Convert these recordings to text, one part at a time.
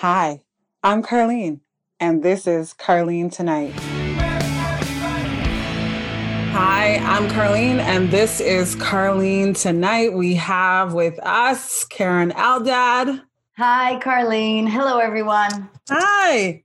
Hi, I'm Carlene, and this is Carlene Tonight. Hi, I'm Carlene, and this is Carlene Tonight. We have with us Karen Eldad. Hi, Carlene. Hello, everyone. Hi.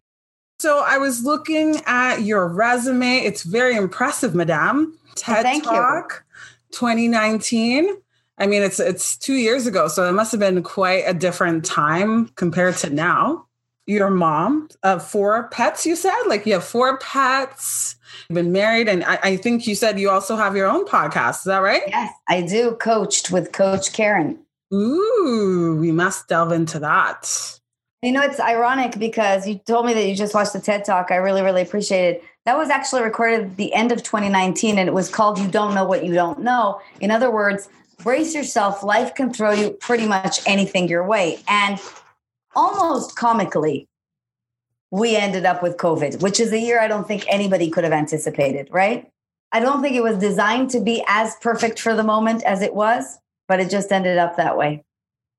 So I was looking at your resume. It's very impressive, Madame. TED thank you. Talk 2019. I mean, it's it's two years ago, so it must have been quite a different time compared to now. Your mom of four pets, you said? Like you have four pets, you've been married, and I, I think you said you also have your own podcast. Is that right? Yes, I do. Coached with Coach Karen. Ooh, we must delve into that. You know, it's ironic because you told me that you just watched the TED Talk. I really, really appreciate it. That was actually recorded at the end of 2019, and it was called You Don't Know What You Don't Know. In other words, brace yourself. Life can throw you pretty much anything your way. And almost comically, we ended up with COVID, which is a year I don't think anybody could have anticipated, right? I don't think it was designed to be as perfect for the moment as it was, but it just ended up that way.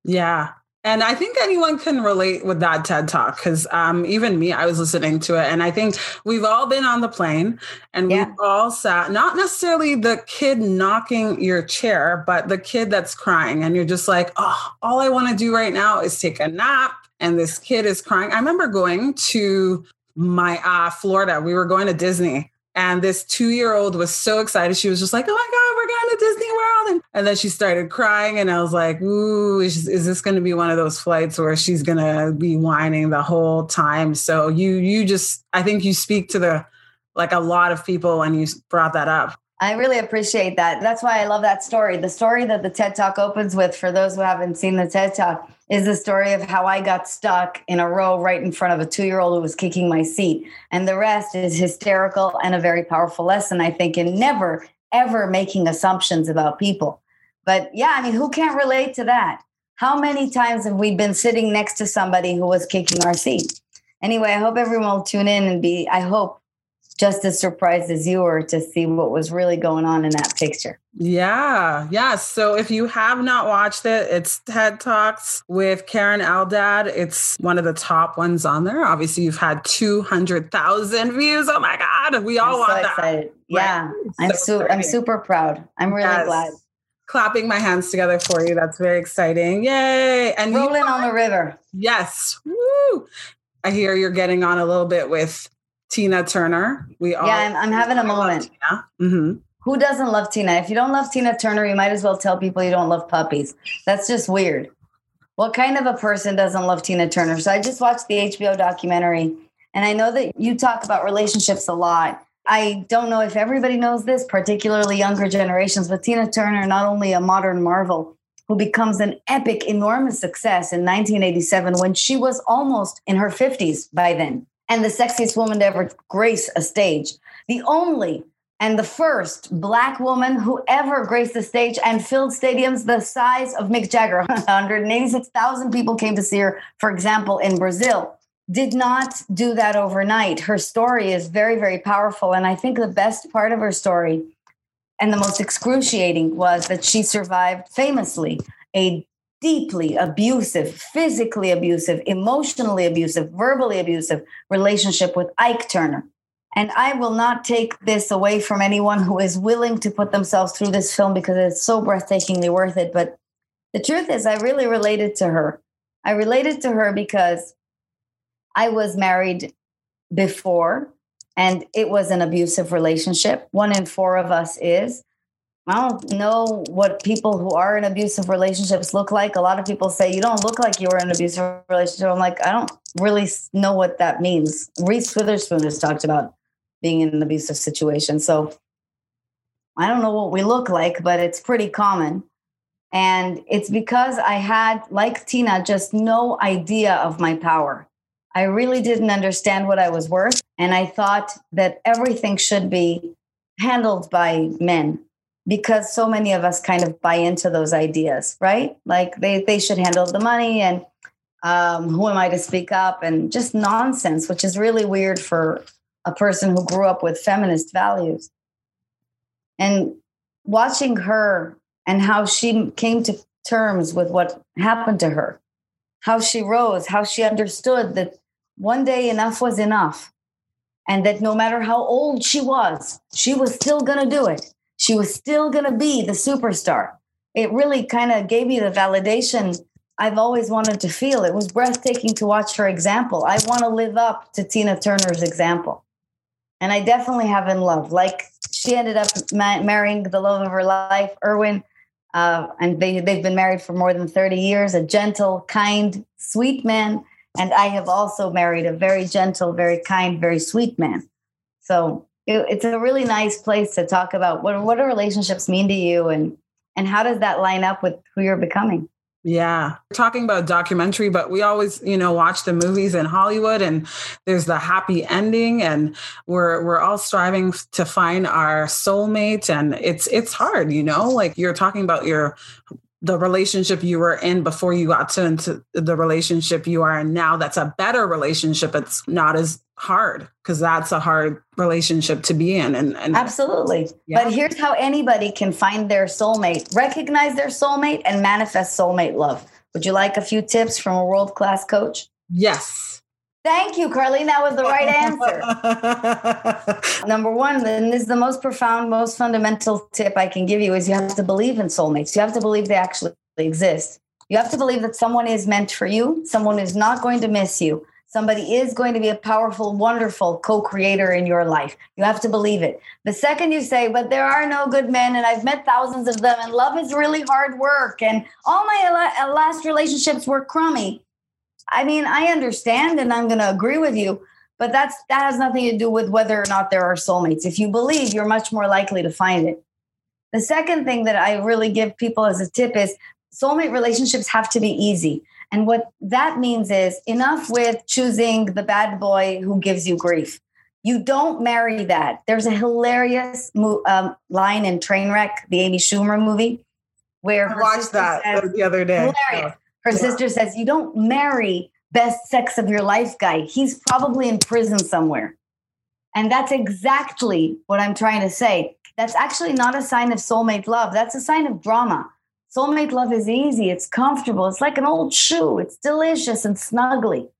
Yeah. And I think anyone can relate with that TED talk because um, even me, I was listening to it. And I think we've all been on the plane and yeah. we've all sat, not necessarily the kid knocking your chair, but the kid that's crying. And you're just like, oh, all I want to do right now is take a nap. And this kid is crying. I remember going to my uh, Florida, we were going to Disney and this two year old was so excited. She was just like, oh my God, we're going to Disney World. And, and then she started crying. And I was like, ooh, is, is this going to be one of those flights where she's going to be whining the whole time? So you, you just, I think you speak to the, like a lot of people when you brought that up. I really appreciate that. That's why I love that story. The story that the TED Talk opens with, for those who haven't seen the TED Talk, is the story of how I got stuck in a row right in front of a two year old who was kicking my seat. And the rest is hysterical and a very powerful lesson, I think, in never, ever making assumptions about people. But yeah, I mean, who can't relate to that? How many times have we been sitting next to somebody who was kicking our seat? Anyway, I hope everyone will tune in and be, I hope, just as surprised as you were to see what was really going on in that picture. Yeah, yeah. So if you have not watched it, it's TED Talks with Karen Eldad. It's one of the top ones on there. Obviously, you've had 200,000 views. Oh my God. We all I'm want so that. Excited. Yeah. Right? I'm, so su- I'm super proud. I'm really yes. glad. Clapping my hands together for you. That's very exciting. Yay. And rolling on the river. Yes. Woo. I hear you're getting on a little bit with Tina Turner. We all yeah, I'm, I'm having a moment. Mm-hmm. Who doesn't love Tina? If you don't love Tina Turner, you might as well tell people you don't love puppies. That's just weird. What kind of a person doesn't love Tina Turner? So I just watched the HBO documentary, and I know that you talk about relationships a lot. I don't know if everybody knows this, particularly younger generations, but Tina Turner, not only a modern marvel, who becomes an epic, enormous success in 1987 when she was almost in her 50s by then and the sexiest woman to ever grace a stage. The only and the first black woman who ever graced the stage and filled stadiums the size of Mick Jagger. 186,000 people came to see her, for example, in Brazil. Did not do that overnight. Her story is very, very powerful. And I think the best part of her story and the most excruciating was that she survived famously a deeply abusive, physically abusive, emotionally abusive, verbally abusive relationship with Ike Turner. And I will not take this away from anyone who is willing to put themselves through this film because it's so breathtakingly worth it. But the truth is, I really related to her. I related to her because I was married before and it was an abusive relationship. One in four of us is. I don't know what people who are in abusive relationships look like. A lot of people say you don't look like you were in an abusive relationship. I'm like, I don't really know what that means. Reese Witherspoon has talked about being in an abusive situation. So I don't know what we look like, but it's pretty common. And it's because I had, like Tina, just no idea of my power. I really didn't understand what I was worth. And I thought that everything should be handled by men because so many of us kind of buy into those ideas, right? Like they, they should handle the money and um, who am I to speak up and just nonsense, which is really weird for a person who grew up with feminist values. And watching her and how she came to terms with what happened to her how she rose, how she understood that one day enough was enough. And that no matter how old she was, she was still going to do it. She was still going to be the superstar. It really kind of gave me the validation I've always wanted to feel. It was breathtaking to watch her example. I want to live up to Tina Turner's example. And I definitely have in love. Like she ended up ma- marrying the love of her life, Erwin. Uh, and they, they've been married for more than 30 years, a gentle, kind, sweet man. And I have also married a very gentle, very kind, very sweet man. So it, it's a really nice place to talk about what, what do relationships mean to you and, and how does that line up with who you're becoming? Yeah. We're talking about documentary, but we always, you know, watch the movies in Hollywood and there's the happy ending and we're we're all striving to find our soulmate and it's it's hard, you know? Like you're talking about your the relationship you were in before you got to into the relationship you are in now that's a better relationship. It's not as hard because that's a hard relationship to be in and, and absolutely. Yeah. but here's how anybody can find their soulmate recognize their soulmate and manifest soulmate love. Would you like a few tips from a world-class coach? Yes Thank you, Carlene. That was the right answer. Number one, and this is the most profound, most fundamental tip I can give you is you have to believe in soulmates. You have to believe they actually exist. You have to believe that someone is meant for you, someone is not going to miss you. Somebody is going to be a powerful, wonderful co creator in your life. You have to believe it. The second you say, but there are no good men, and I've met thousands of them, and love is really hard work, and all my last relationships were crummy, I mean, I understand and I'm going to agree with you, but that's that has nothing to do with whether or not there are soulmates. If you believe, you're much more likely to find it. The second thing that I really give people as a tip is soulmate relationships have to be easy. And what that means is enough with choosing the bad boy who gives you grief. You don't marry that. There's a hilarious mo- um, line in Trainwreck, the Amy Schumer movie, where I watched that says, the other day. Hilarious. Her yeah. sister says, You don't marry best sex of your life guy. He's probably in prison somewhere. And that's exactly what I'm trying to say. That's actually not a sign of soulmate love. That's a sign of drama. Soulmate love is easy, it's comfortable, it's like an old shoe, it's delicious and snuggly.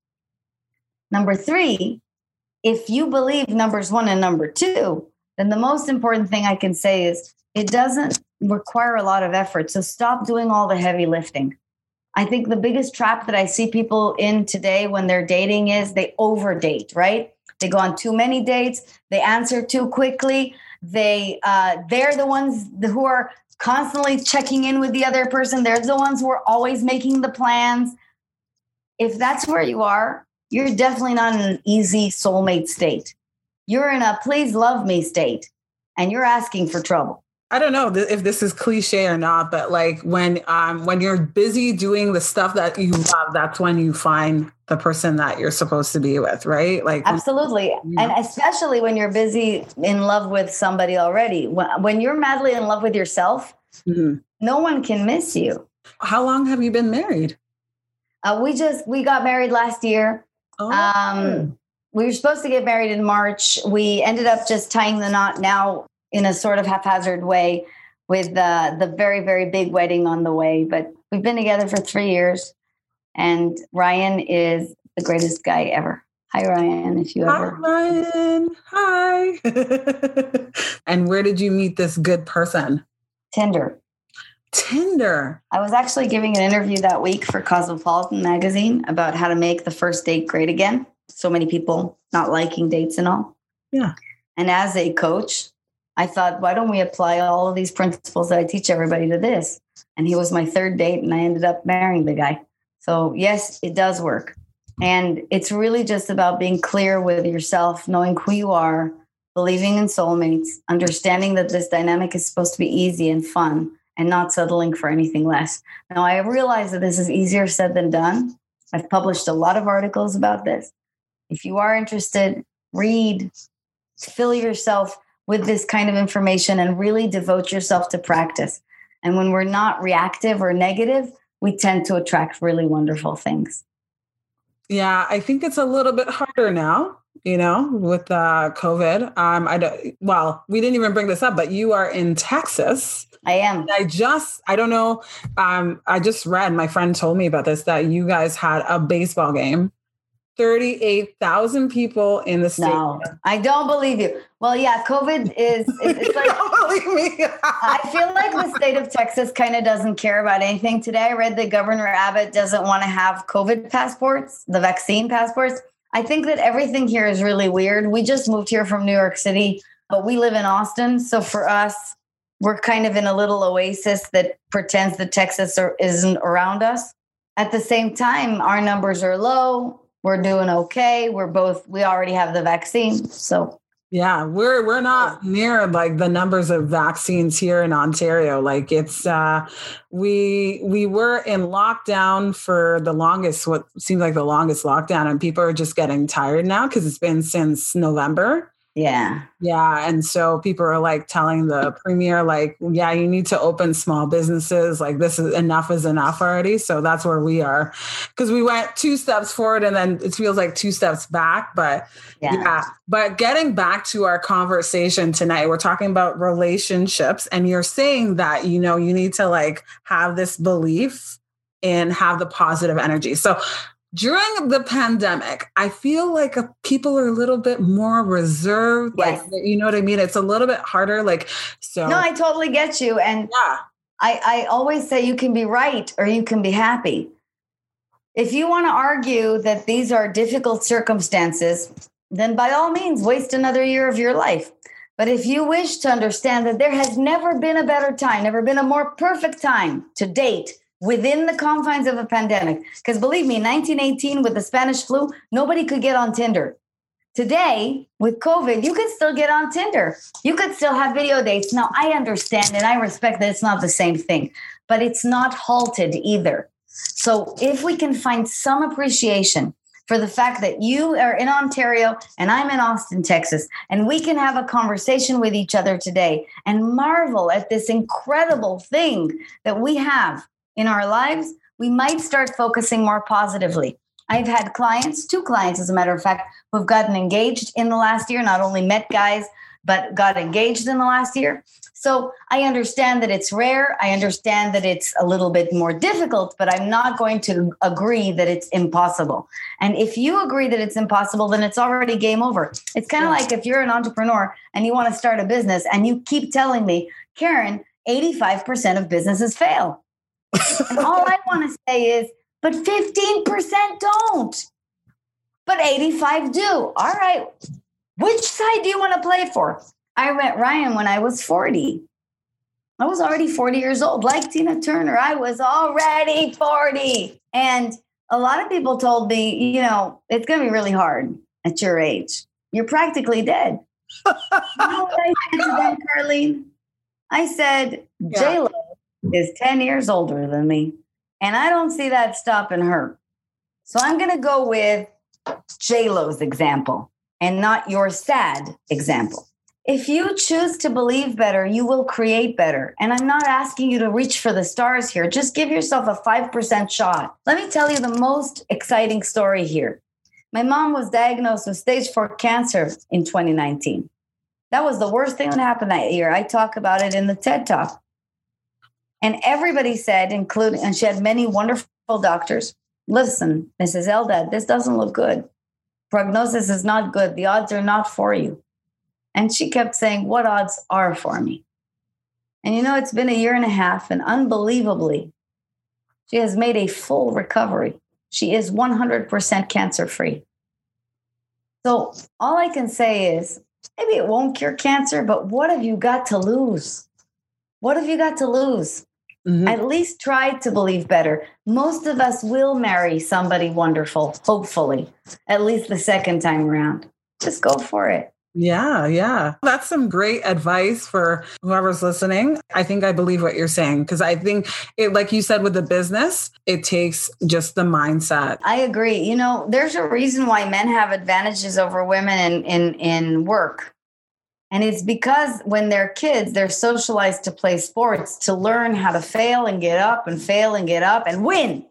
Number three, if you believe numbers one and number two, then the most important thing I can say is it doesn't require a lot of effort. So stop doing all the heavy lifting. I think the biggest trap that I see people in today when they're dating is they overdate, right? They go on too many dates, they answer too quickly, they uh, they're the ones who are constantly checking in with the other person. They're the ones who are always making the plans. If that's where you are, you're definitely not in an easy soulmate state. You're in a please love me state and you're asking for trouble. I don't know if this is cliche or not, but like when um when you're busy doing the stuff that you love, that's when you find the person that you're supposed to be with, right? Like absolutely, and especially when you're busy in love with somebody already. When you're madly in love with yourself, mm-hmm. no one can miss you. How long have you been married? Uh, we just we got married last year. Oh. Um, we were supposed to get married in March. We ended up just tying the knot now in a sort of haphazard way with the the very very big wedding on the way. But we've been together for three years and ryan is the greatest guy ever. Hi ryan if you hi, ever ryan. Hi. And where did you meet this good person? Tinder. Tinder. I was actually giving an interview that week for cosmopolitan magazine about how to make the first date great again. So many people not liking dates and all. Yeah. And as a coach I thought, why don't we apply all of these principles that I teach everybody to this? And he was my third date, and I ended up marrying the guy. So, yes, it does work. And it's really just about being clear with yourself, knowing who you are, believing in soulmates, understanding that this dynamic is supposed to be easy and fun, and not settling for anything less. Now, I realize that this is easier said than done. I've published a lot of articles about this. If you are interested, read, fill yourself with this kind of information and really devote yourself to practice. And when we're not reactive or negative, we tend to attract really wonderful things. Yeah, I think it's a little bit harder now. you know, with uh, COVID. Um, I don't, well, we didn't even bring this up, but you are in Texas. I am. I just, I don't know. Um, I just read, my friend told me about this, that you guys had a baseball game 38,000 people in the state. No, I don't believe you. Well, yeah, COVID is, it's like, believe me. I feel like the state of Texas kind of doesn't care about anything. Today, I read that Governor Abbott doesn't want to have COVID passports, the vaccine passports. I think that everything here is really weird. We just moved here from New York City, but we live in Austin. So for us, we're kind of in a little oasis that pretends that Texas isn't around us. At the same time, our numbers are low we're doing okay. We're both we already have the vaccine. So yeah, we're we're not near like the numbers of vaccines here in Ontario. Like it's uh we we were in lockdown for the longest what seems like the longest lockdown and people are just getting tired now because it's been since November. Yeah. Yeah. And so people are like telling the premier, like, yeah, you need to open small businesses. Like, this is enough is enough already. So that's where we are. Cause we went two steps forward and then it feels like two steps back. But yeah. yeah. But getting back to our conversation tonight, we're talking about relationships. And you're saying that, you know, you need to like have this belief and have the positive energy. So during the pandemic, I feel like uh, people are a little bit more reserved. Yes. Like, you know what I mean? It's a little bit harder. Like, so. No, I totally get you. And yeah. I, I always say you can be right or you can be happy. If you want to argue that these are difficult circumstances, then by all means, waste another year of your life. But if you wish to understand that there has never been a better time, never been a more perfect time to date within the confines of a pandemic. Because believe me, 1918 with the Spanish flu, nobody could get on Tinder. Today, with COVID, you could still get on Tinder. You could still have video dates. Now, I understand and I respect that it's not the same thing, but it's not halted either. So, if we can find some appreciation for the fact that you are in Ontario and I'm in Austin, Texas, and we can have a conversation with each other today and marvel at this incredible thing that we have in our lives, we might start focusing more positively. I've had clients, two clients, as a matter of fact, who've gotten engaged in the last year, not only met guys, but got engaged in the last year. So I understand that it's rare. I understand that it's a little bit more difficult, but I'm not going to agree that it's impossible. And if you agree that it's impossible, then it's already game over. It's kind of yeah. like if you're an entrepreneur and you want to start a business and you keep telling me, Karen, 85% of businesses fail and all I want to say is, but 15% don't. But 85 do. All right. Which side do you want to play for? I met Ryan when I was 40. I was already 40 years old. Like Tina Turner, I was already 40. And a lot of people told me, you know, it's going to be really hard at your age. You're practically dead. you know what I said to them, Carlene? I said, yeah. J-Lo is 10 years older than me. And I don't see that stopping her. So I'm going to go with J-Lo's example and not your sad example. If you choose to believe better, you will create better. And I'm not asking you to reach for the stars here. Just give yourself a 5% shot. Let me tell you the most exciting story here. My mom was diagnosed with stage four cancer in 2019. That was the worst thing that happened that year. I talk about it in the TED Talk. And everybody said, including, and she had many wonderful doctors, listen, Mrs. Eldad, this doesn't look good. Prognosis is not good. The odds are not for you. And she kept saying, What odds are for me? And you know, it's been a year and a half, and unbelievably, she has made a full recovery. She is 100% cancer free. So, all I can say is maybe it won't cure cancer, but what have you got to lose? What have you got to lose? Mm-hmm. At least try to believe better. Most of us will marry somebody wonderful, hopefully, at least the second time around. Just go for it. Yeah, yeah. That's some great advice for whoever's listening. I think I believe what you're saying because I think it like you said with the business, it takes just the mindset. I agree. You know, there's a reason why men have advantages over women in in in work. And it's because when they're kids, they're socialized to play sports, to learn how to fail and get up and fail and get up and win.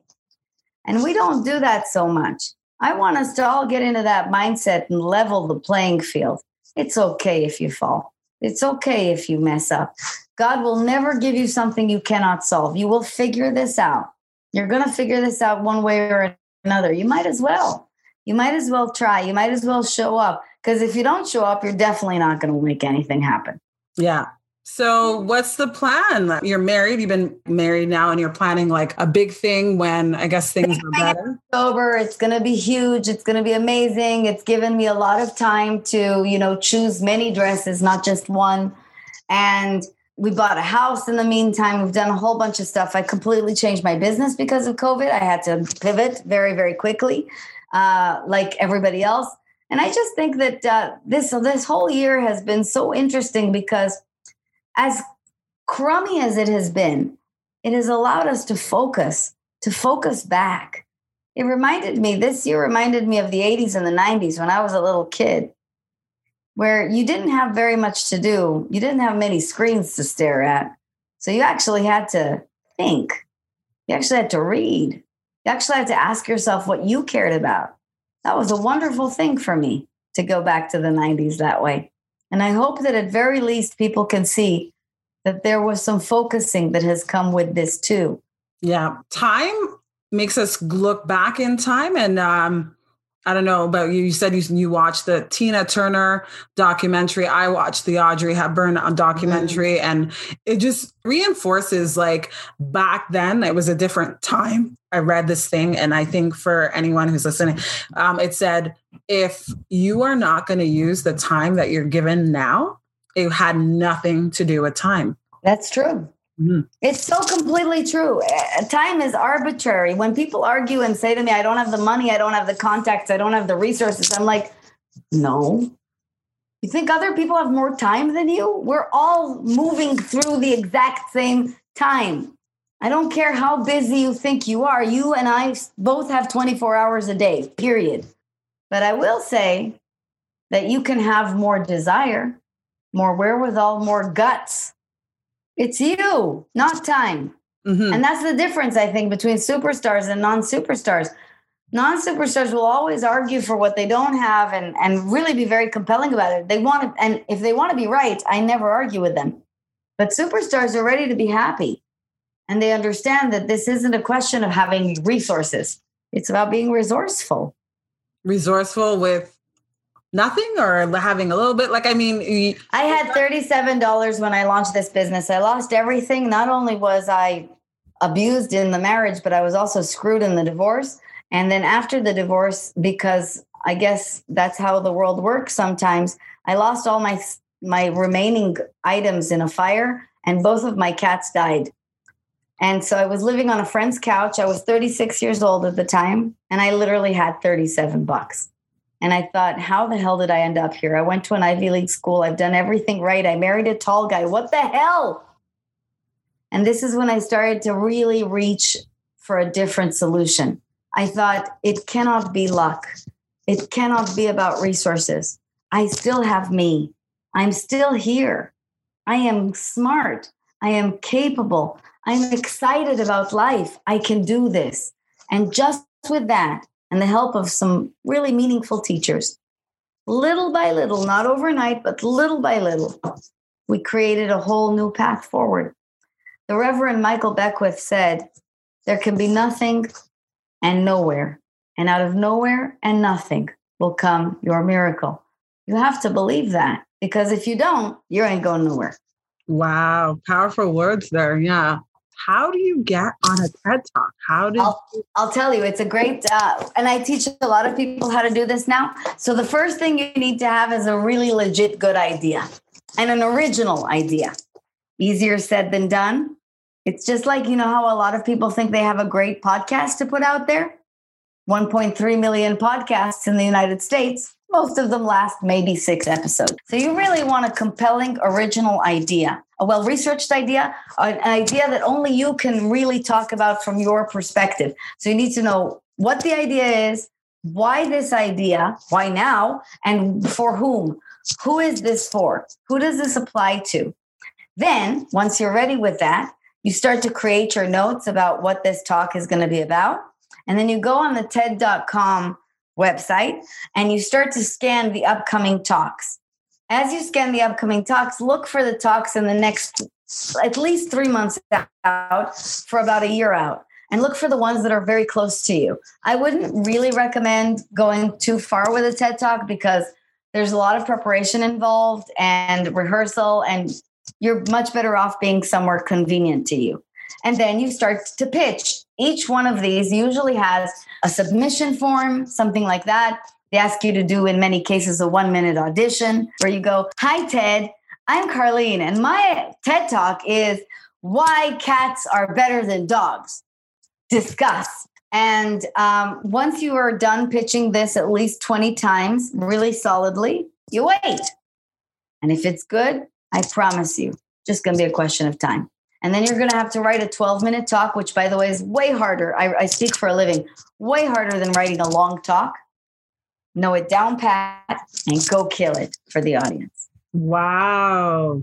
And we don't do that so much. I want us to all get into that mindset and level the playing field. It's okay if you fall. It's okay if you mess up. God will never give you something you cannot solve. You will figure this out. You're going to figure this out one way or another. You might as well. You might as well try. You might as well show up. Because if you don't show up, you're definitely not going to make anything happen. Yeah. So, what's the plan? You're married, you've been married now, and you're planning like a big thing when I guess things are better. Over, it's going to be huge. It's going to be amazing. It's given me a lot of time to, you know, choose many dresses, not just one. And we bought a house in the meantime. We've done a whole bunch of stuff. I completely changed my business because of COVID. I had to pivot very, very quickly, uh, like everybody else. And I just think that uh, this this whole year has been so interesting because as crummy as it has been, it has allowed us to focus, to focus back. It reminded me, this year reminded me of the 80s and the 90s when I was a little kid, where you didn't have very much to do. You didn't have many screens to stare at. So you actually had to think. You actually had to read. You actually had to ask yourself what you cared about. That was a wonderful thing for me to go back to the 90s that way. And I hope that at very least people can see that there was some focusing that has come with this too. Yeah. Time makes us look back in time and um I don't know about you. You said you, you watched the Tina Turner documentary. I watched the Audrey Hepburn documentary, mm-hmm. and it just reinforces like back then it was a different time. I read this thing, and I think for anyone who's listening, um, it said if you are not going to use the time that you're given now, it had nothing to do with time. That's true. Mm-hmm. It's so completely true. Eh, time is arbitrary. When people argue and say to me, I don't have the money, I don't have the contacts, I don't have the resources, I'm like, no. You think other people have more time than you? We're all moving through the exact same time. I don't care how busy you think you are. You and I both have 24 hours a day, period. But I will say that you can have more desire, more wherewithal, more guts it's you, not time. Mm-hmm. And that's the difference, I think, between superstars and non superstars. Non superstars will always argue for what they don't have and, and really be very compelling about it. They want to, and if they want to be right, I never argue with them. But superstars are ready to be happy. And they understand that this isn't a question of having resources, it's about being resourceful. Resourceful with nothing or having a little bit? Like i mean i had $37 when i launched this business. I lost everything. Not only was i abused in the marriage but i was also screwed in the divorce. And then after the divorce because i guess that's how the world works sometimes i lost all my my remaining items in a fire and both of my cats died. And so i was living on a friend's couch. I was 36 years old at the time and i literally had 37 bucks and I thought, how the hell did I end up here? I went to an Ivy League school. I've done everything right. I married a tall guy. What the hell? And this is when I started to really reach for a different solution. I thought, it cannot be luck. It cannot be about resources. I still have me. I'm still here. I am smart. I am capable. I'm excited about life. I can do this. And just with that, and the help of some really meaningful teachers. Little by little, not overnight, but little by little, we created a whole new path forward. The Reverend Michael Beckwith said, There can be nothing and nowhere, and out of nowhere and nothing will come your miracle. You have to believe that because if you don't, you ain't going nowhere. Wow, powerful words there. Yeah how do you get on a TED Talk? How do I'll, I'll tell you, it's a great, uh, and I teach a lot of people how to do this now. So the first thing you need to have is a really legit good idea and an original idea. Easier said than done. It's just like, you know, how a lot of people think they have a great podcast to put out there. 1.3 million podcasts in the United States. Most of them last maybe six episodes. So you really want a compelling, original idea, a well researched idea, an idea that only you can really talk about from your perspective. So you need to know what the idea is, why this idea, why now, and for whom. Who is this for? Who does this apply to? Then, once you're ready with that, you start to create your notes about what this talk is going to be about. And then you go on the TED.com website and you start to scan the upcoming talks. As you scan the upcoming talks, look for the talks in the next at least three months out for about a year out and look for the ones that are very close to you. I wouldn't really recommend going too far with a TED Talk because there's a lot of preparation involved and rehearsal, and you're much better off being somewhere convenient to you. And then you start to pitch. Each one of these usually has a submission form, something like that. They ask you to do, in many cases, a one minute audition where you go, Hi, Ted, I'm Carlene, and my TED Talk is why cats are better than dogs. Discuss. And um, once you are done pitching this at least 20 times really solidly, you wait. And if it's good, I promise you, just going to be a question of time. And then you're going to have to write a 12 minute talk, which, by the way, is way harder. I, I speak for a living, way harder than writing a long talk. Know it down pat and go kill it for the audience. Wow.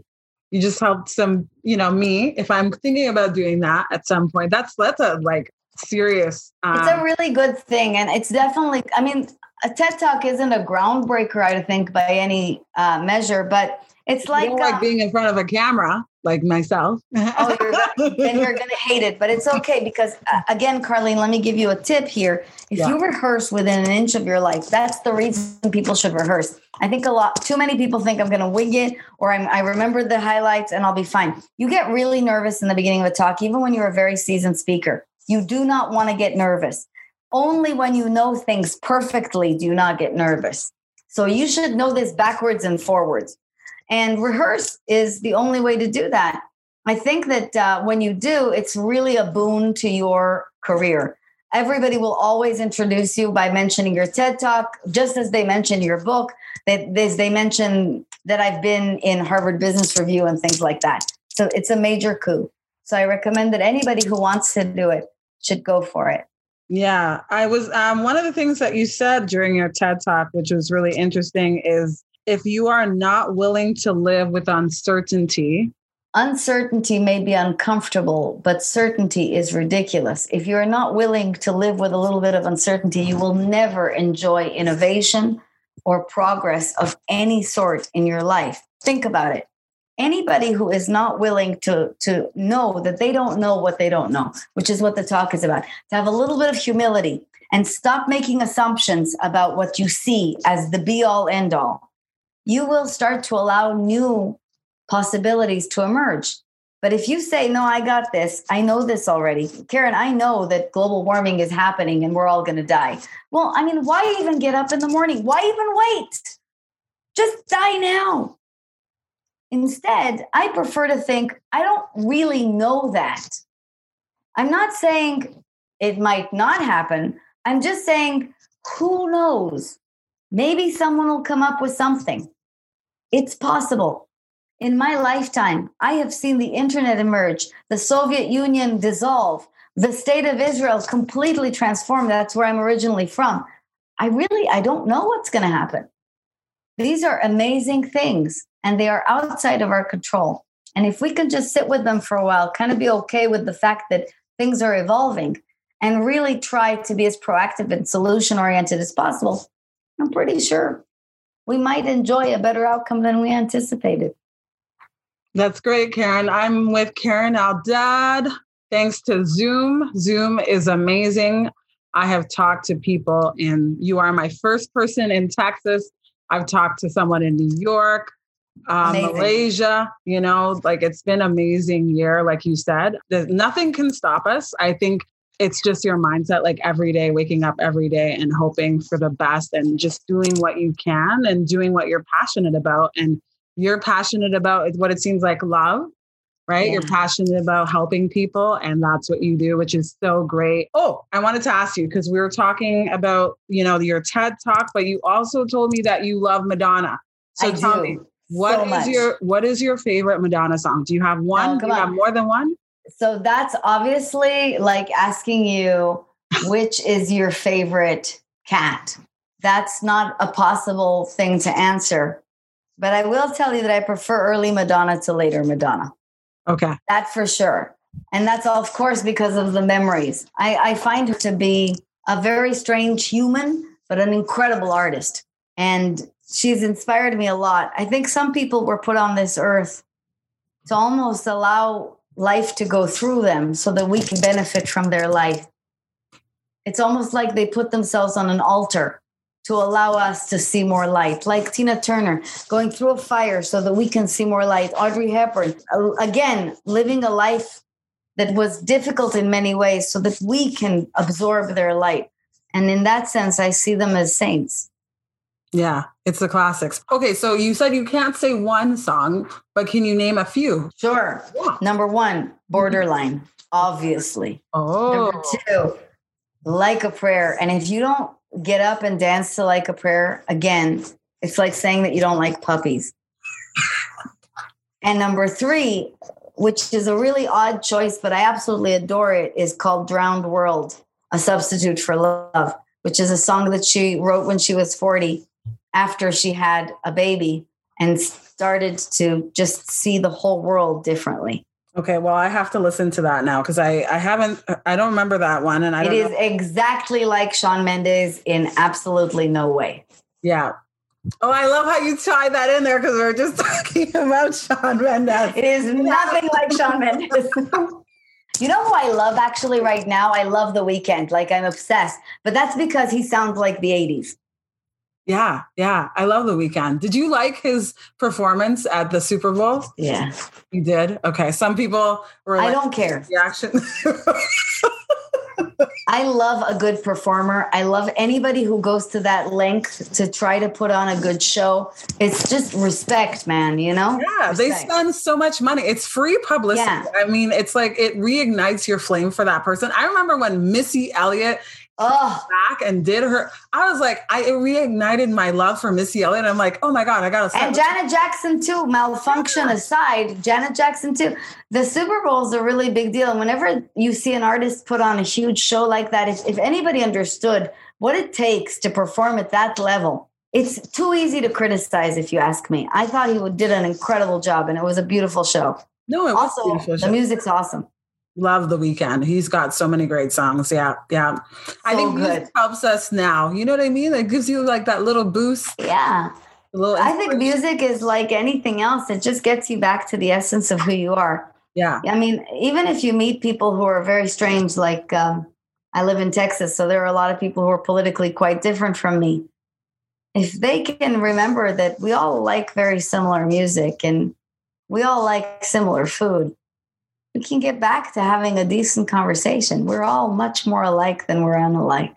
You just helped some, you know, me, if I'm thinking about doing that at some point, that's, that's a like serious. Um, it's a um, really good thing. And it's definitely, I mean, a TED Talk isn't a groundbreaker, I think, by any uh, measure, but it's like, like uh, being in front of a camera, like myself. oh, you're gonna, then you're going to hate it. But it's okay because, uh, again, Carlene, let me give you a tip here. If yeah. you rehearse within an inch of your life, that's the reason people should rehearse. I think a lot, too many people think I'm going to wing it or I'm, I remember the highlights and I'll be fine. You get really nervous in the beginning of a talk, even when you're a very seasoned speaker. You do not want to get nervous. Only when you know things perfectly do you not get nervous. So you should know this backwards and forwards. And rehearse is the only way to do that. I think that uh, when you do, it's really a boon to your career. Everybody will always introduce you by mentioning your TED Talk, just as they mention your book, that they, they mention that I've been in Harvard Business Review and things like that. So it's a major coup. So I recommend that anybody who wants to do it should go for it. Yeah, I was um, one of the things that you said during your TED talk, which was really interesting, is if you are not willing to live with uncertainty, uncertainty may be uncomfortable, but certainty is ridiculous. If you're not willing to live with a little bit of uncertainty, you will never enjoy innovation or progress of any sort in your life. Think about it anybody who is not willing to to know that they don't know what they don't know which is what the talk is about to have a little bit of humility and stop making assumptions about what you see as the be all end all you will start to allow new possibilities to emerge but if you say no i got this i know this already karen i know that global warming is happening and we're all going to die well i mean why even get up in the morning why even wait just die now Instead, I prefer to think I don't really know that. I'm not saying it might not happen. I'm just saying, who knows? Maybe someone will come up with something. It's possible. In my lifetime, I have seen the internet emerge, the Soviet Union dissolve, the state of Israel completely transform. That's where I'm originally from. I really I don't know what's going to happen. These are amazing things and they are outside of our control. And if we can just sit with them for a while, kind of be okay with the fact that things are evolving and really try to be as proactive and solution oriented as possible, I'm pretty sure we might enjoy a better outcome than we anticipated. That's great, Karen. I'm with Karen Eldad. Thanks to Zoom. Zoom is amazing. I have talked to people, and you are my first person in Texas I've talked to someone in New York, uh, Malaysia, you know, like it's been amazing year, like you said. There's, nothing can stop us. I think it's just your mindset, like every day, waking up every day and hoping for the best and just doing what you can and doing what you're passionate about. And you're passionate about what it seems like love right? Yeah. You're passionate about helping people, and that's what you do, which is so great. Oh, I wanted to ask you because we were talking about, you know, your TED talk, but you also told me that you love Madonna. So I tell do. me, what so is your what is your favorite Madonna song? Do you have oh, one? Oh, do you on. have more than one? So that's obviously like asking you which is your favorite cat. That's not a possible thing to answer. But I will tell you that I prefer early Madonna to later Madonna. Okay. That for sure. And that's of course because of the memories. I, I find her to be a very strange human but an incredible artist. And she's inspired me a lot. I think some people were put on this earth to almost allow life to go through them so that we can benefit from their life. It's almost like they put themselves on an altar to allow us to see more light, like Tina Turner going through a fire so that we can see more light. Audrey Hepburn, uh, again, living a life that was difficult in many ways so that we can absorb their light. And in that sense, I see them as saints. Yeah, it's the classics. Okay, so you said you can't say one song, but can you name a few? Sure. Yeah. Number one, mm-hmm. Borderline, obviously. Oh. Number two, Like a Prayer. And if you don't get up and dance to Like a Prayer, again, it's like saying that you don't like puppies. and number three, which is a really odd choice, but I absolutely adore it, is called Drowned World, a substitute for love, which is a song that she wrote when she was 40 after she had a baby and started to just see the whole world differently. Okay, well, I have to listen to that now because I I haven't I don't remember that one, and I it is know. exactly like Shawn Mendes in absolutely no way. Yeah. Oh, I love how you tie that in there because we are just talking about Shawn Mendes. It is nothing like Shawn Mendes. You know who I love actually right now? I love The Weeknd. Like I'm obsessed. But that's because he sounds like the 80s. Yeah, yeah. I love the Weeknd. Did you like his performance at the Super Bowl? Yeah. You did? Okay. Some people were I don't care. Reaction. I love a good performer. I love anybody who goes to that length to try to put on a good show. It's just respect, man, you know? Yeah, respect. they spend so much money. It's free publicity. Yeah. I mean, it's like it reignites your flame for that person. I remember when Missy Elliott oh. back and did her. I was like, I reignited my love for Missy Elliott. I'm like, oh my god, I gotta. And Janet Jackson too. Malfunction aside, Janet Jackson too. The Super Bowl is a really big deal. And whenever you see an artist put on a huge show like that, if, if anybody understood what it takes to perform at that level, it's too easy to criticize. If you ask me, I thought he did an incredible job, and it was a beautiful show. No, it was also the music's awesome. Love the Weeknd. He's got so many great songs. Yeah, yeah. So I think good. music helps us now. You know what I mean? It gives you like that little boost. Yeah. Little I think music is like anything else. It just gets you back to the essence of who you are. Yeah. I mean, even if you meet people who are very strange, like um, I live in Texas, so there are a lot of people who are politically quite different from me. If they can remember that we all like very similar music and we all like similar food, we can get back to having a decent conversation. We're all much more alike than we're unalike.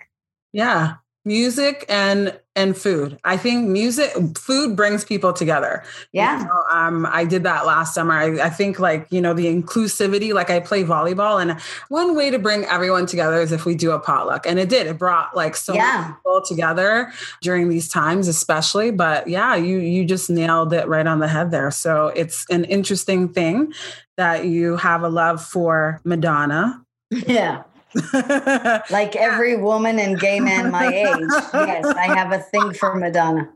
Yeah. Music and and food. I think music, food brings people together. Yeah. You know, um, I did that last summer. I, I, think like, you know, the inclusivity, like I play volleyball and one way to bring everyone together is if we do a potluck. And it did, it brought like so yeah. many people together during these times, especially. But yeah, you, you just nailed it right on the head there. So it's an interesting thing that you have a love for Madonna. Yeah. like every woman and gay man my age. Yes, I have a thing for Madonna.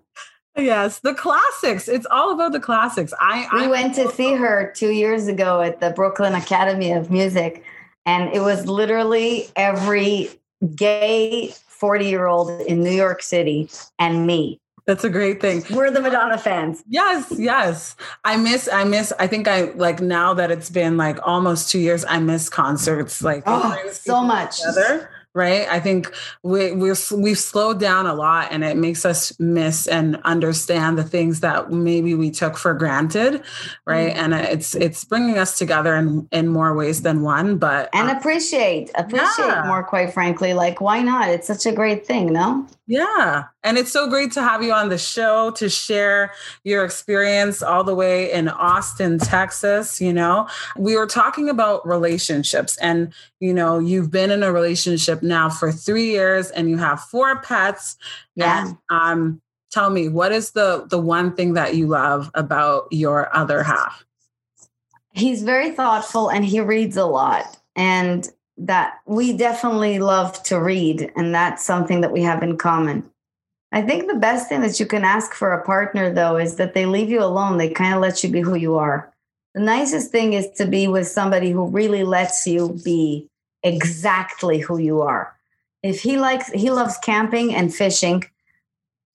Yes, the classics. It's all about the classics. I we I, went to see her two years ago at the Brooklyn Academy of Music, and it was literally every gay 40 year old in New York City and me. That's a great thing. We're the Madonna fans. Yes, yes. I miss, I miss, I think I like now that it's been like almost two years, I miss concerts like oh, so much. Together right? I think we, we're we've slowed down a lot, and it makes us miss and understand the things that maybe we took for granted, right? Mm-hmm. And it's it's bringing us together in in more ways than one, but and um, appreciate appreciate yeah. more. Quite frankly, like why not? It's such a great thing, no? Yeah. And it's so great to have you on the show to share your experience all the way in Austin, Texas. You know, we were talking about relationships, and, you know, you've been in a relationship now for three years and you have four pets. Yeah. And, um, tell me, what is the, the one thing that you love about your other half? He's very thoughtful and he reads a lot. And that we definitely love to read, and that's something that we have in common. I think the best thing that you can ask for a partner, though, is that they leave you alone. They kind of let you be who you are. The nicest thing is to be with somebody who really lets you be exactly who you are. if he likes he loves camping and fishing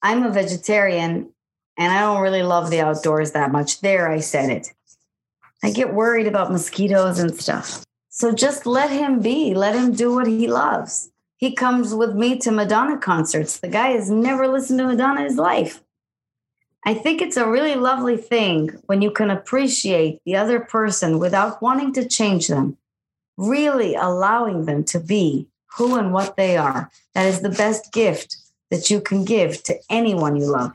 i'm a vegetarian and i don't really love the outdoors that much there i said it i get worried about mosquitoes and stuff so just let him be let him do what he loves he comes with me to madonna concerts the guy has never listened to madonna in his life i think it's a really lovely thing when you can appreciate the other person without wanting to change them really allowing them to be who and what they are. That is the best gift that you can give to anyone you love.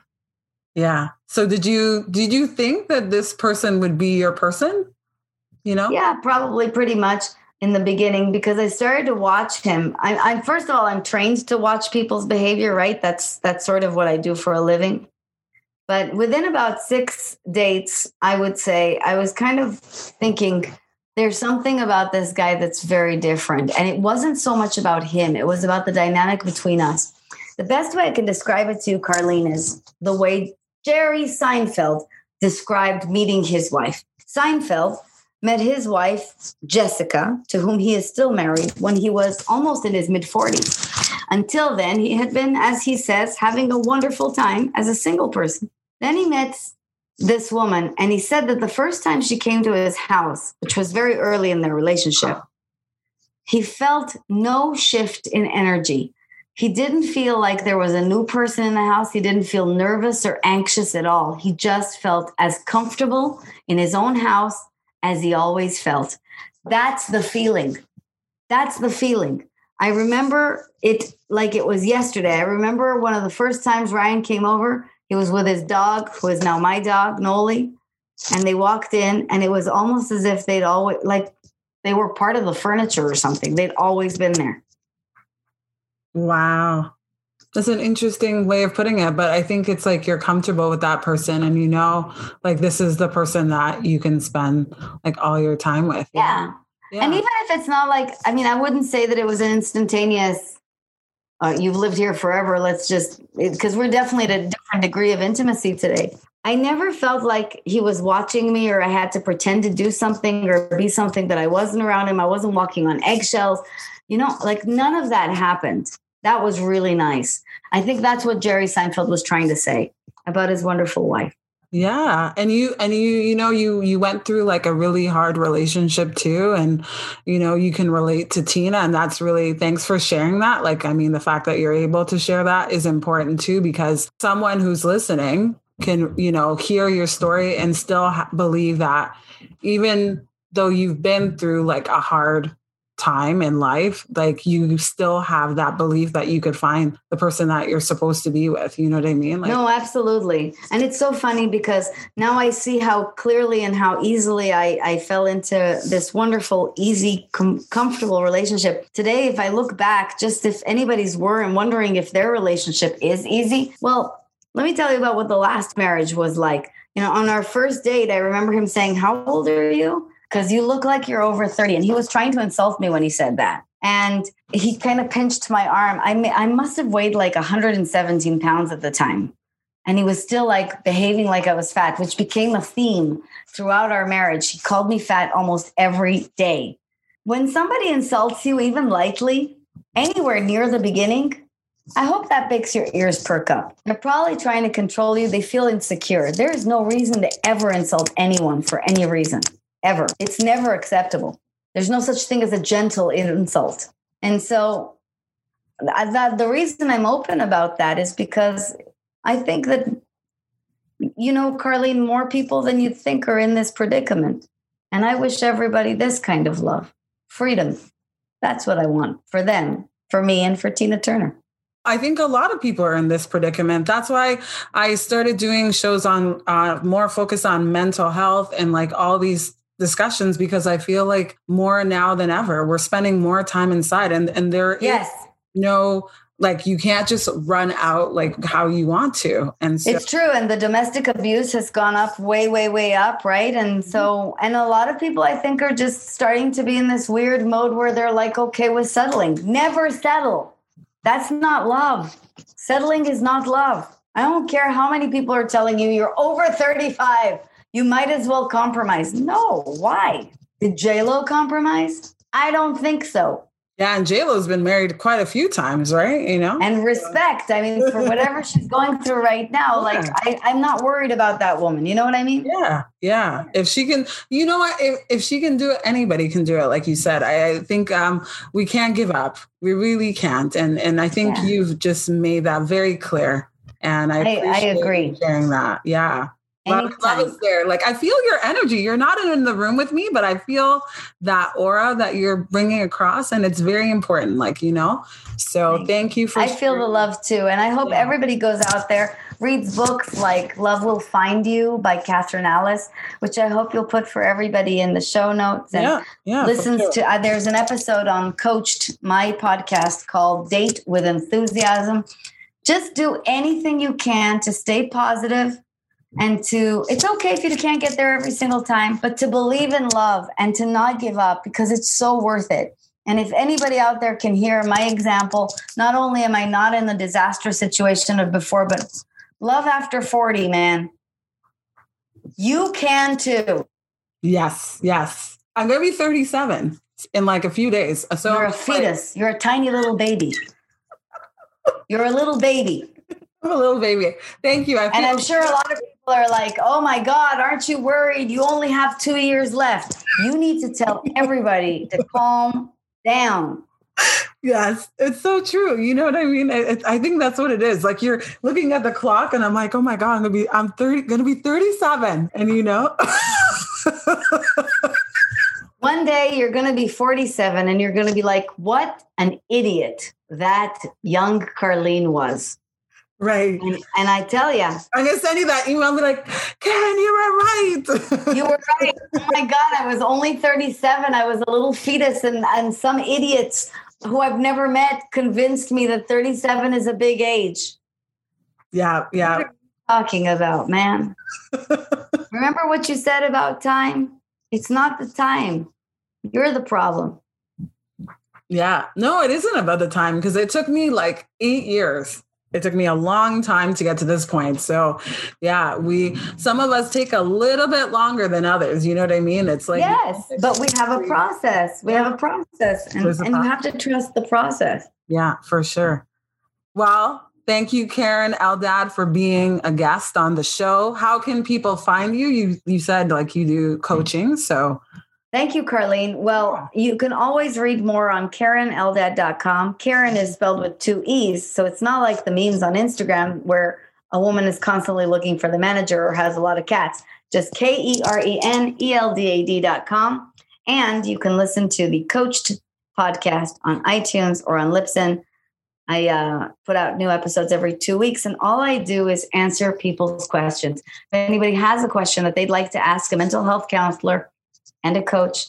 Yeah. So did you did you think that this person would be your person? You know? Yeah, probably pretty much in the beginning because I started to watch him. I, I first of all, I'm trained to watch people's behavior, right? That's that's sort of what I do for a living. But within about six dates, I would say I was kind of thinking, there's something about this guy that's very different. And it wasn't so much about him, it was about the dynamic between us. The best way I can describe it to you, Carlene, is the way Jerry Seinfeld described meeting his wife. Seinfeld met his wife, Jessica, to whom he is still married, when he was almost in his mid 40s. Until then, he had been, as he says, having a wonderful time as a single person. Then he met this woman, and he said that the first time she came to his house, which was very early in their relationship, he felt no shift in energy. He didn't feel like there was a new person in the house. He didn't feel nervous or anxious at all. He just felt as comfortable in his own house as he always felt. That's the feeling. That's the feeling. I remember it like it was yesterday. I remember one of the first times Ryan came over he was with his dog, who is now my dog, Noli. And they walked in, and it was almost as if they'd always, like, they were part of the furniture or something. They'd always been there. Wow. That's an interesting way of putting it, but I think it's like you're comfortable with that person and you know, like, this is the person that you can spend like all your time with. Yeah. yeah. And even if it's not like, I mean, I wouldn't say that it was an instantaneous uh, you've lived here forever. Let's just, because we're definitely at a different degree of intimacy today. I never felt like he was watching me or I had to pretend to do something or be something that I wasn't around him. I wasn't walking on eggshells. You know, like none of that happened. That was really nice. I think that's what Jerry Seinfeld was trying to say about his wonderful wife. Yeah. And you and you you know you you went through like a really hard relationship too and you know you can relate to Tina and that's really thanks for sharing that. Like I mean the fact that you're able to share that is important too because someone who's listening can you know hear your story and still ha- believe that even though you've been through like a hard time in life, like you still have that belief that you could find the person that you're supposed to be with. You know what I mean? Like, no, absolutely. And it's so funny because now I see how clearly and how easily I, I fell into this wonderful, easy, com- comfortable relationship. Today, if I look back, just if anybody's worrying, wondering if their relationship is easy, well, let me tell you about what the last marriage was like. You know, on our first date, I remember him saying, How old are you? Because you look like you're over 30. And he was trying to insult me when he said that. And he kind of pinched my arm. I, may, I must have weighed like 117 pounds at the time. And he was still like behaving like I was fat, which became a theme throughout our marriage. He called me fat almost every day. When somebody insults you, even lightly, anywhere near the beginning, I hope that makes your ears perk up. They're probably trying to control you. They feel insecure. There is no reason to ever insult anyone for any reason ever. It's never acceptable. There's no such thing as a gentle insult. And so that the reason I'm open about that is because I think that you know, Carlene, more people than you think are in this predicament. And I wish everybody this kind of love, freedom. That's what I want for them, for me, and for Tina Turner. I think a lot of people are in this predicament. That's why I started doing shows on uh, more focus on mental health and like all these discussions because I feel like more now than ever, we're spending more time inside and, and there yes. no like you can't just run out like how you want to. And so- it's true and the domestic abuse has gone up way way way up right? And mm-hmm. so and a lot of people i think are just starting to be in this weird mode where they're like okay with settling. Never settle. That's not love. Settling is not love. I don't care how many people are telling you you're over 35 you might as well compromise. No, why? Did JLo compromise? I don't think so. Yeah, and J Lo's been married quite a few times, right? You know, and respect. I mean, for whatever she's going through right now, yeah. like I, I'm not worried about that woman. You know what I mean? Yeah, yeah. If she can, you know what? If, if she can do it, anybody can do it. Like you said, I, I think um, we can't give up. We really can't. And and I think yeah. you've just made that very clear. And I, I, I agree sharing that. Yeah. Love, love is there. Like I feel your energy. You're not in the room with me, but I feel that aura that you're bringing across, and it's very important. Like you know. So thank, thank you for. I feel the love too, and I hope yeah. everybody goes out there reads books like "Love Will Find You" by Catherine Alice, which I hope you'll put for everybody in the show notes. And yeah, yeah. Listens sure. to. Uh, there's an episode on Coached, my podcast called "Date with Enthusiasm." Just do anything you can to stay positive and to it's okay if you can't get there every single time but to believe in love and to not give up because it's so worth it. And if anybody out there can hear my example not only am i not in the disastrous situation of before but love after 40 man. You can too. Yes yes. I'm gonna be 37 in like a few days. So you're a fetus. You're a tiny little baby. You're a little baby. I'm a little baby. Thank you. and I'm sure a lot of are like, oh my God, aren't you worried? You only have two years left. You need to tell everybody to calm down. Yes, it's so true. You know what I mean? It, I think that's what it is. Like you're looking at the clock, and I'm like, oh my god, I'm gonna be, I'm thirty, gonna be 37, and you know. One day you're gonna be 47, and you're gonna be like, what an idiot that young Carlene was. Right. And, and, I tell you, I'm gonna send you that email. I'll be like, Keren, you were right. you were right. Oh my God, I was only 37. I was a little fetus, and, and some idiots who I've never met convinced me that 37 is a big age. Yeah, yeah. talking about, man? Remember what you said about time? It's not the time. You're the problem. Yeah. No, it isn't about the time because it took me like eight years it took me a long time to get to this point. So, yeah, we some of us take a little bit longer than others. You know what I mean? It's like yes, but we have a process. We have a process, and, and you have to trust the process. Yeah, for sure. Well, thank you, Keren Eldad, for being a guest on the show. How can people find you? You you said like you do coaching, so Thank you, Carlene. Well, you can always read more on KerenEldad.com. Keren is spelled with two E's, so it's not like the memes on Instagram where a woman is constantly looking for the manager or has a lot of cats. Just K E R E N E L D A D.com. And you can listen to the Coached podcast on iTunes or on Libsyn. I uh, put out new episodes every two weeks, and all I do is answer people's questions. If anybody has a question that they'd like to ask a mental health counselor, and a coach.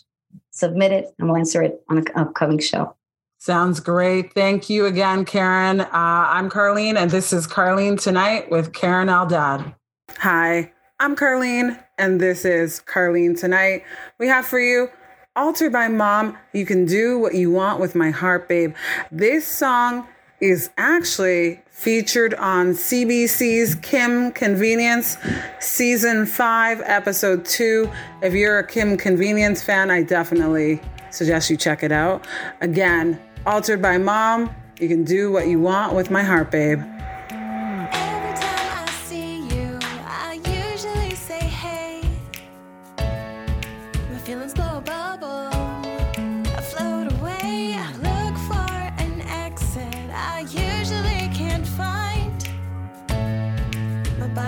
Submit it and we'll answer it on an upcoming show. Sounds great. Thank you again, Keren. Uh, I'm Carlene, and this is Carlene Tonight with Keren Eldad. Hi, I'm Carlene, and this is Carlene Tonight. We have for you Altered by Mom. You can do what you want with my heart, babe. This song is actually featured on CBC's Kim's Convenience, season five, episode two. If you're a Kim's Convenience fan, I definitely suggest you check it out. Again, altered by mom, you can do what you want with my heart, babe.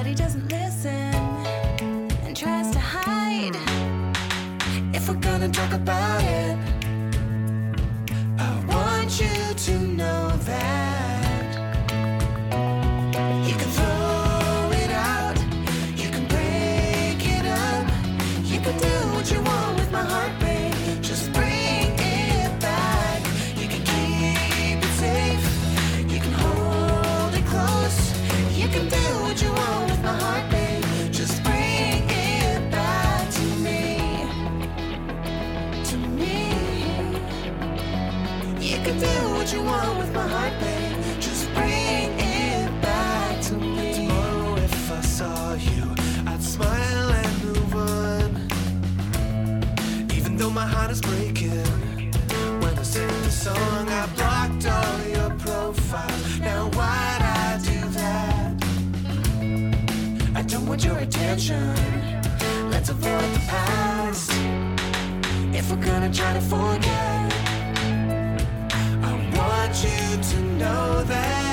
he doesn't listen and tries to hide. If we're gonna talk about it. my heart is breaking. When I sing the song, I blocked all your profiles. Now why'd I do that? I don't want your attention. Let's avoid the past. If we're gonna try to forget. Know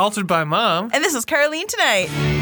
altered by mom. And this is Carlene tonight.